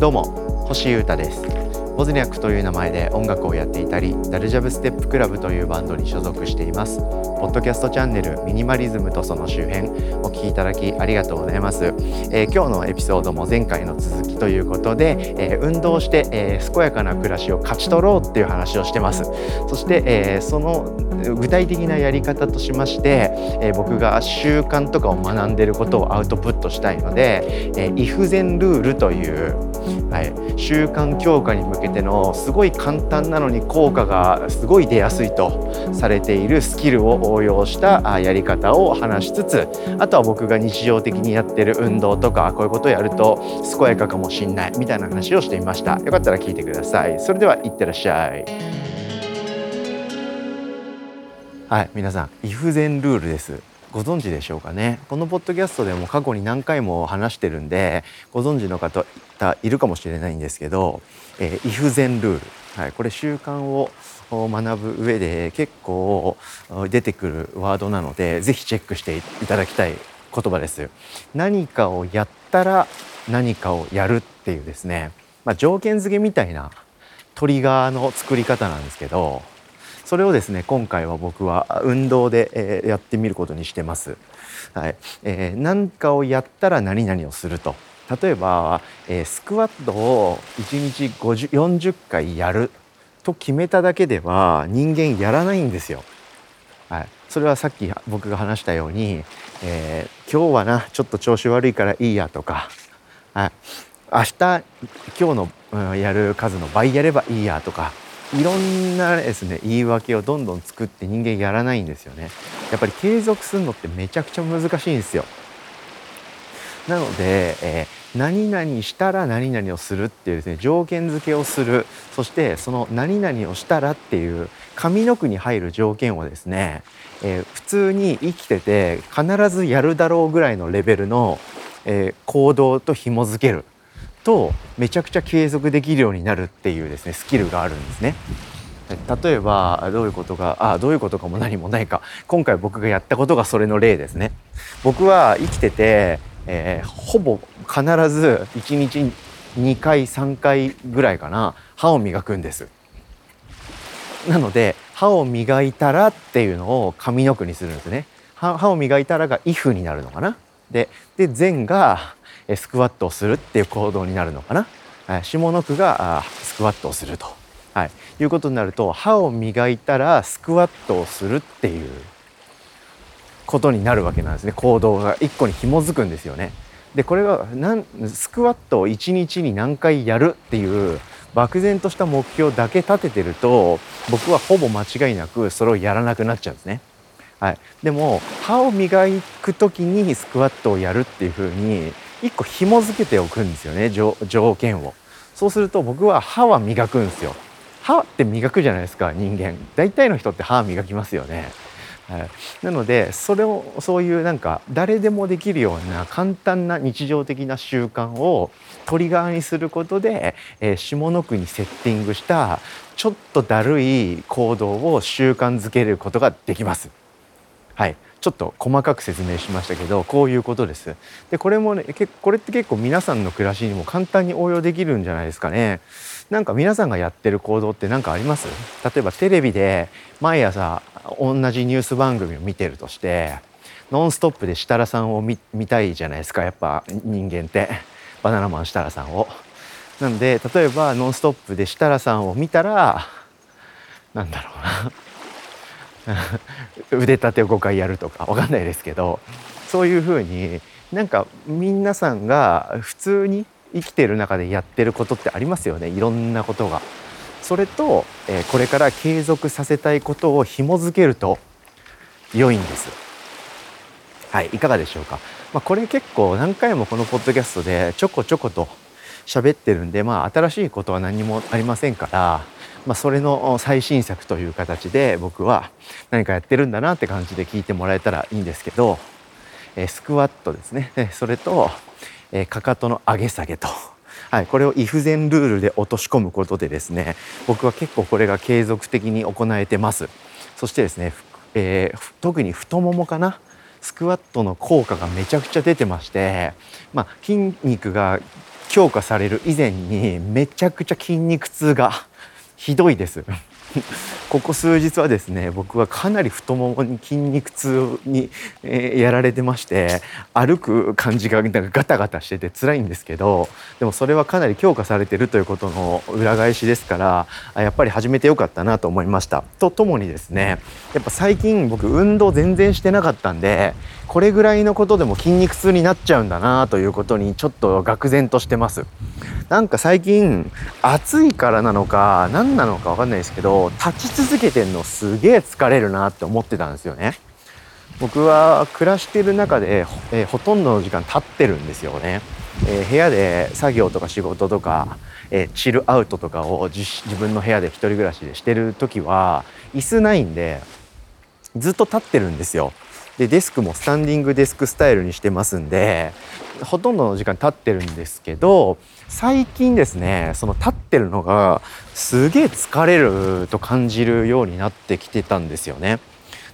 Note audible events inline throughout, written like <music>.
どうも星優太です。ボズニャックという名前で音楽をやっていたりダルジャブステップクラブというバンドに所属しています。ポッドキャストチャンネルミニマリズムとその周辺お聞きいただきありがとうございます、えー、今日のエピソードも前回の続きということで、えー、運動して、えー、健やかな暮らしを勝ち取ろうっていう話をしてます。そして、えその具体的なやり方としまして、え僕が習慣とかを学んでることをアウトプットしたいので、えイフゼンルールというはい、習慣強化に向けけてのすごい簡単なのに効果がすごい出やすいとされているスキルを応用したやり方を話しつつあとは僕が日常的にやってる運動とかこういうことをやると健やかかもしんないみたいな話をしてみました。よかったら聞いてください。それではいってらっしゃい。はい皆さんイフゼンルールです。ご存知でしょうかね。このポッドキャストでも過去に何回も話してるんでご存知の方いるかもしれないんですけど、えー、イフゼンルール、はい、これ習慣を学ぶ上で結構出てくるワードなのでぜひチェックしていただきたい言葉です。何かをやったら何かをやるっていうですね、まあ、条件付けみたいなトリガーの作り方なんですけどそれをですね今回は僕は運動で、えー、やってみることにしてます。はいえー、何かをやったら何々をすると例えば、えー、スクワットを1日50 40回やると決めただけでは人間やらないんですよ。はい、それはさっき僕が話したように、えー、今日はなちょっと調子悪いからいいやとか、はい、明日今日の、うん、やる数の倍やればいいやとかいろんなですね言い訳をどんどん作って人間やらないんですよね。やっぱり継続するのってめちゃくちゃ難しいんですよ。なので、えー、何々したら何々をするっていうですね条件付けをする。そしてその何々をしたらっていう上の句に入る条件をですね、えー、普通に生きてて必ずやるだろうぐらいのレベルの、えー、行動と紐づける。とめちゃくちゃ継続できるようになるっていうですねスキルがあるんですね。例えばどういうことがあどういうことかも何もないか今回僕がやったことがそれの例ですね。僕は生きてて、えー、ほぼ必ず1日2回3回ぐらいかな歯を磨くんです。なので歯を磨いたらっていうのを上の句にするんですね。歯を磨いたらが if になるのかな。でで善がスクワットをするっていう行動になるのかな。下の句がスクワットをすると、はい、いうことになると歯を磨いたらスクワットをするっていうことになるわけなんですね行動が一個に紐づくんですよね。でこれがなんスクワットを1日に何回やるっていう漠然とした目標だけ立ててると僕はほぼ間違いなくそれをやらなくなっちゃうんですね。はい、でも歯を磨く時にスクワットをやるっていう風に一個紐付けておくんですよね条件を。そうすると僕は歯は磨くんですよ。歯って磨くじゃないですか人間。大体の人って歯磨きますよね、はい、なのでそれをそういうなんか誰でもできるような簡単な日常的な習慣をトリガーにすることで、えー、下の句にセッティングしたちょっとだるい行動を習慣づけることができます。はいちょっと細かく説明しましたけどこういうことです。でこれもねこれって結構皆さんの暮らしにも簡単に応用できるんじゃないですかね。なんか皆さんがやってる行動って何かあります？例えばテレビで毎朝同じニュース番組を見てるとしてノンストップで設楽さんを見たいじゃないですかやっぱ人間ってバナナマン設楽さんを。なので例えばノンストップで設楽さんを見たらなんだろうな <laughs> 腕立てを5回やるとかわかんないですけどそういうふうになんか皆さんが普通に生きてる中でやってることってありますよねいろんなことが。それと、え、これから継続させたいことを紐づけると良いんです。はい、いかがでしょうか。まあ、これ結構何回もこのポッドキャストでちょこちょこと喋ってるんで、まあ、新しいことは何もありませんから、まあ、それの最新作という形で僕は何かやってるんだなって感じで聞いてもらえたらいいんですけど、えスクワットですね。<laughs> それと、えかかとの上げ下げと。<laughs> はい、これをイフゼンルールで落とし込むことでですね僕は結構これが継続的に行えてます。そしてですね、えー、特に太ももかな？スクワットの効果がめちゃくちゃ出てまして、まあ、筋肉が強化される以前にめちゃくちゃ筋肉痛がひどいです。ここ数日はですね僕はかなり太ももに筋肉痛に、えー、やられてまして歩く感じがなんかガタガタしてて辛いんですけどでもそれはかなり強化されてるということの裏返しですからやっぱり始めてよかったなと思いました。とともにですねやっぱ最近僕運動全然してなかったんでこれぐらいのことでも筋肉痛になっちゃうんだなということにちょっと愕然としてます。なんか最近暑いからなのか何なのか分かんないですけどど立ち続けてんのすげえ疲れるなって思ってたんですよね。僕は暮らしてる中で、えー、ほとんどの時間立ってるんですよね、えー、部屋で作業とか仕事とか、えー、チルアウトとかを自分の部屋で一人暮らしでしてる時は椅子ないんでずっと立ってるんですよ。でデスクもスタンディングデスクスタイルにしてますんでほとんどの時間立ってるんですけど最近ですねその立ってるのがすげえ疲れると感じるようになってきてたんですよね。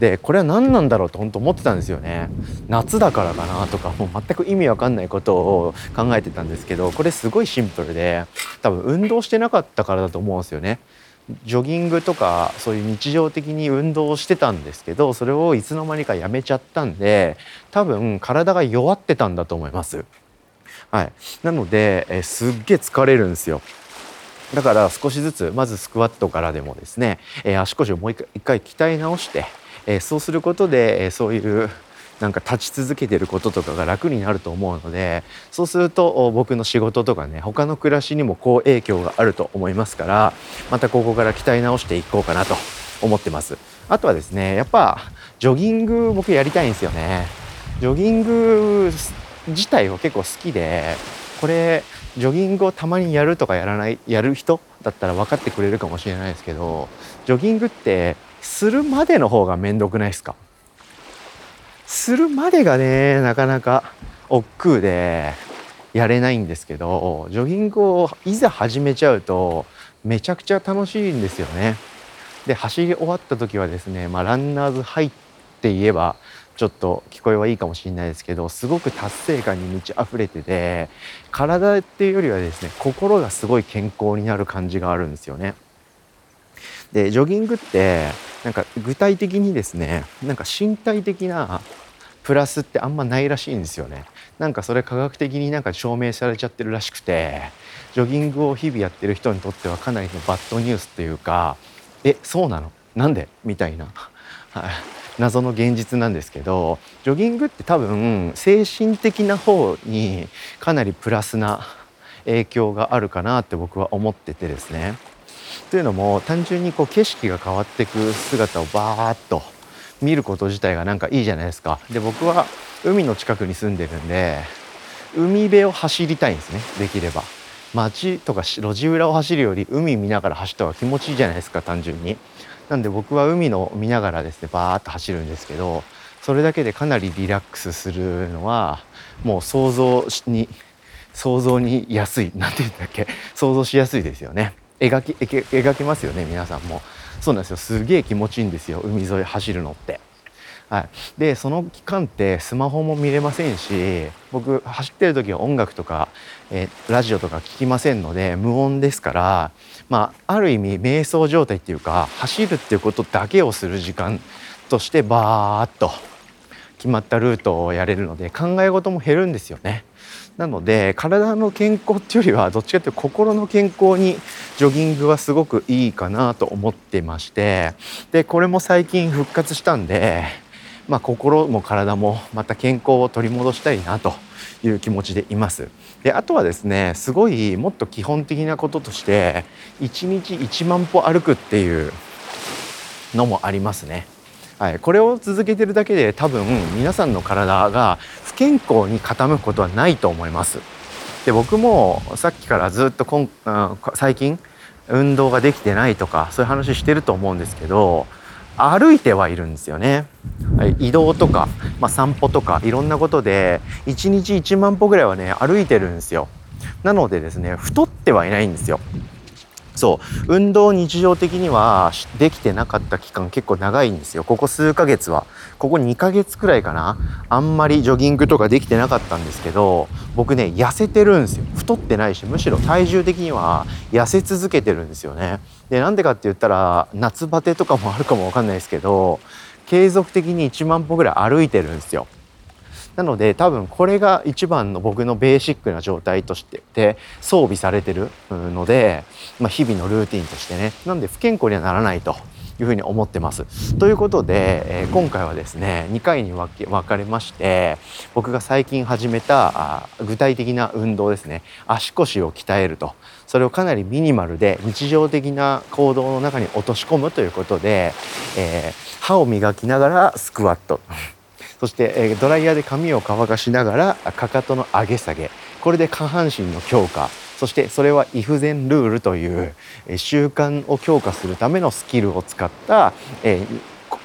でこれは何なんだろうと本当思ってたんですよね夏だからかなとかもう全く意味わかんないことを考えてたんですけどこれすごいシンプルで多分運動してなかったからだと思うんですよねジョギングとかそういう日常的に運動をしてたんですけどそれをいつの間にかやめちゃったんで多分体が弱ってたんだと思います。はい、なので、えすっげえ疲れるんですよ。だから少しずつまずスクワットからでもですね、え足腰をもう一回鍛え直して、えそうすることで、えそういうなんか立ち続けてることとかが楽になると思うのでそうすると僕の仕事とかね他の暮らしにも好影響があると思いますからまたここから鍛え直していこうかなと思ってます。あとはですねやっぱジョギング僕やりたいんですよね。ジョギング自体は結構好きでこれジョギングをたまにやるとかやらないやる人だったら分かってくれるかもしれないですけどジョギングってするまでの方がめんどくないですか？するまでがねなかなか億劫でやれないんですけどジョギングをいざ始めちゃうとめちゃくちゃ楽しいんですよね。で走り終わった時はですね、まあ、ランナーズハイって言えばちょっと聞こえはいいかもしれないですけどすごく達成感に満ち溢れてて体っていうよりはですね心がすごい健康になる感じがあるんですよね。でジョギングってなんか具体的にですねなんか身体的なプラスってあんまないらしいんですよね。なんかそれ科学的になんか証明されちゃってるらしくてジョギングを日々やってる人にとってはかなりのバッドニュースっていうかえそうなの？なんで？みたいな、<laughs> 謎の現実なんですけどジョギングって多分精神的な方にかなりプラスな影響があるかなって僕は思っててですね。というのも単純にこう景色が変わっていく姿をバーッと見ること自体がなんかいいじゃないですか。で僕は海の近くに住んでるんで海辺を走りたいんですねできれば。街とか路地裏を走るより海見ながら走った方が気持ちいいじゃないですか単純に。なんで僕は海の見ながらですねバーッと走るんですけどそれだけでかなりリラックスするのはもう想像に想像に安い何て言うんだっけ想像しやすいですよね。描き描けますよね皆さんも。そうなんですよ。すげえ気持ちいいんですよ海沿い走るのって。はい、でその期間ってスマホも見れませんし僕走ってる時は音楽とか、えー、ラジオとか聞きませんので無音ですからまあある意味瞑想状態っていうか走るっていうことだけをする時間としてバーッと決まったルートをやれるので考え事も減るんですよね。なので体の健康っていうよりはどっちかというと心の健康にジョギングはすごくいいかなと思ってましてでこれも最近復活したんで、まあ、心も体もまた健康を取り戻したいなという気持ちでいます。であとはですねすごいもっと基本的なこととして1日1万歩歩くっていうのもありますね。はい、これを続けてるだけで多分皆さんの体が不健康に傾くことはないと思います。で僕もさっきからずっとこん最近運動ができてないとかそういう話してると思うんですけど歩いてはいるんですよね。はい、移動とか、まあ、散歩とかいろんなことで1日1万歩ぐらいはね歩いてるんですよ。なのでですね太ってはいないんですよ。そう。運動日常的にはできてなかった期間結構長いんですよ。ここ数ヶ月は。ここ2ヶ月くらいかな。あんまりジョギングとかできてなかったんですけど僕ね痩せてるんですよ。太ってないしむしろ体重的には痩せ続けてるんですよね。でなんでかって言ったら夏バテとかもあるかもわかんないですけど継続的に1万歩ぐらい歩いてるんですよ。なので多分これが一番の僕のベーシックな状態としてで装備されてるので、まあ、日々のルーティンとしてね。なんで不健康にはならないというふうに思ってます。ということで、えー、今回はですね2回に分け分かれまして僕が最近始めたあ具体的な運動ですね。足腰を鍛えると。それをかなりミニマルで日常的な行動の中に落とし込むということで、えー、歯を磨きながらスクワット。そして、えドライヤーで髪を乾かしながらかかとの上げ下げこれで下半身の強化そしてそれはイフゼンルールという習慣を強化するためのスキルを使った、え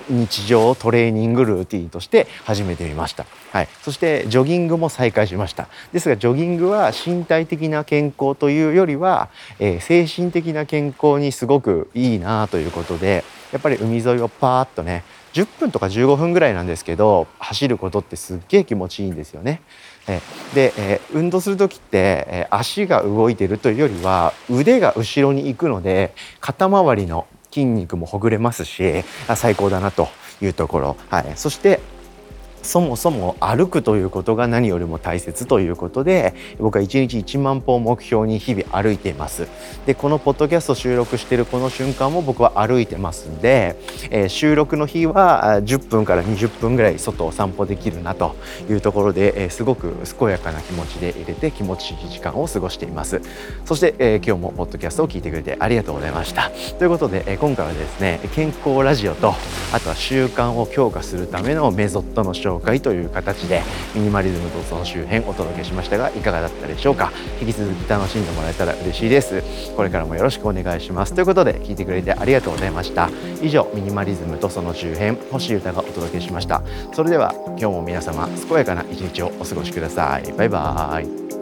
日常トレーニングルーティンとして始めてみました。はい、そしてジョギングも再開しました。ですがジョギングは身体的な健康というよりは、えー、精神的な健康にすごくいいなということでやっぱり海沿いをパーッとね10分とか15分ぐらいなんですけど走ることってすっげえ気持ちいいんですよね。えで、えー、運動する時って、えー、足が動いてるというよりは腕が後ろに行くので肩周りの筋肉もほぐれますし最高だなというところ、はい、そしてそもそも歩くということが何よりも大切ということで僕は1日1万歩を目標に日々歩いています。でこのポッドキャスト収録しているこの瞬間も僕は歩いてますんで、えー、収録の日は10分から20分ぐらい外を散歩できるなというところで、えー、すごく健やかな気持ちで入れて気持ちいい時間を過ごしています。そして、えー、今日もポッドキャストを聞いてくれてありがとうございました。ということで、え今回はですね健康ラジオとあとは習慣を強化するためのメソッドの紹紹介という形でミニマリズムとその周辺お届けしましたがいかがだったでしょうか？引き続き楽しんでもらえたら嬉しいです。これからもよろしくお願いします。ということで聞いてくれてありがとうございました。以上ミニマリズムとその周辺星歌がお届けしました。それでは今日も皆様健やかな一日をお過ごしください。バイバーイ。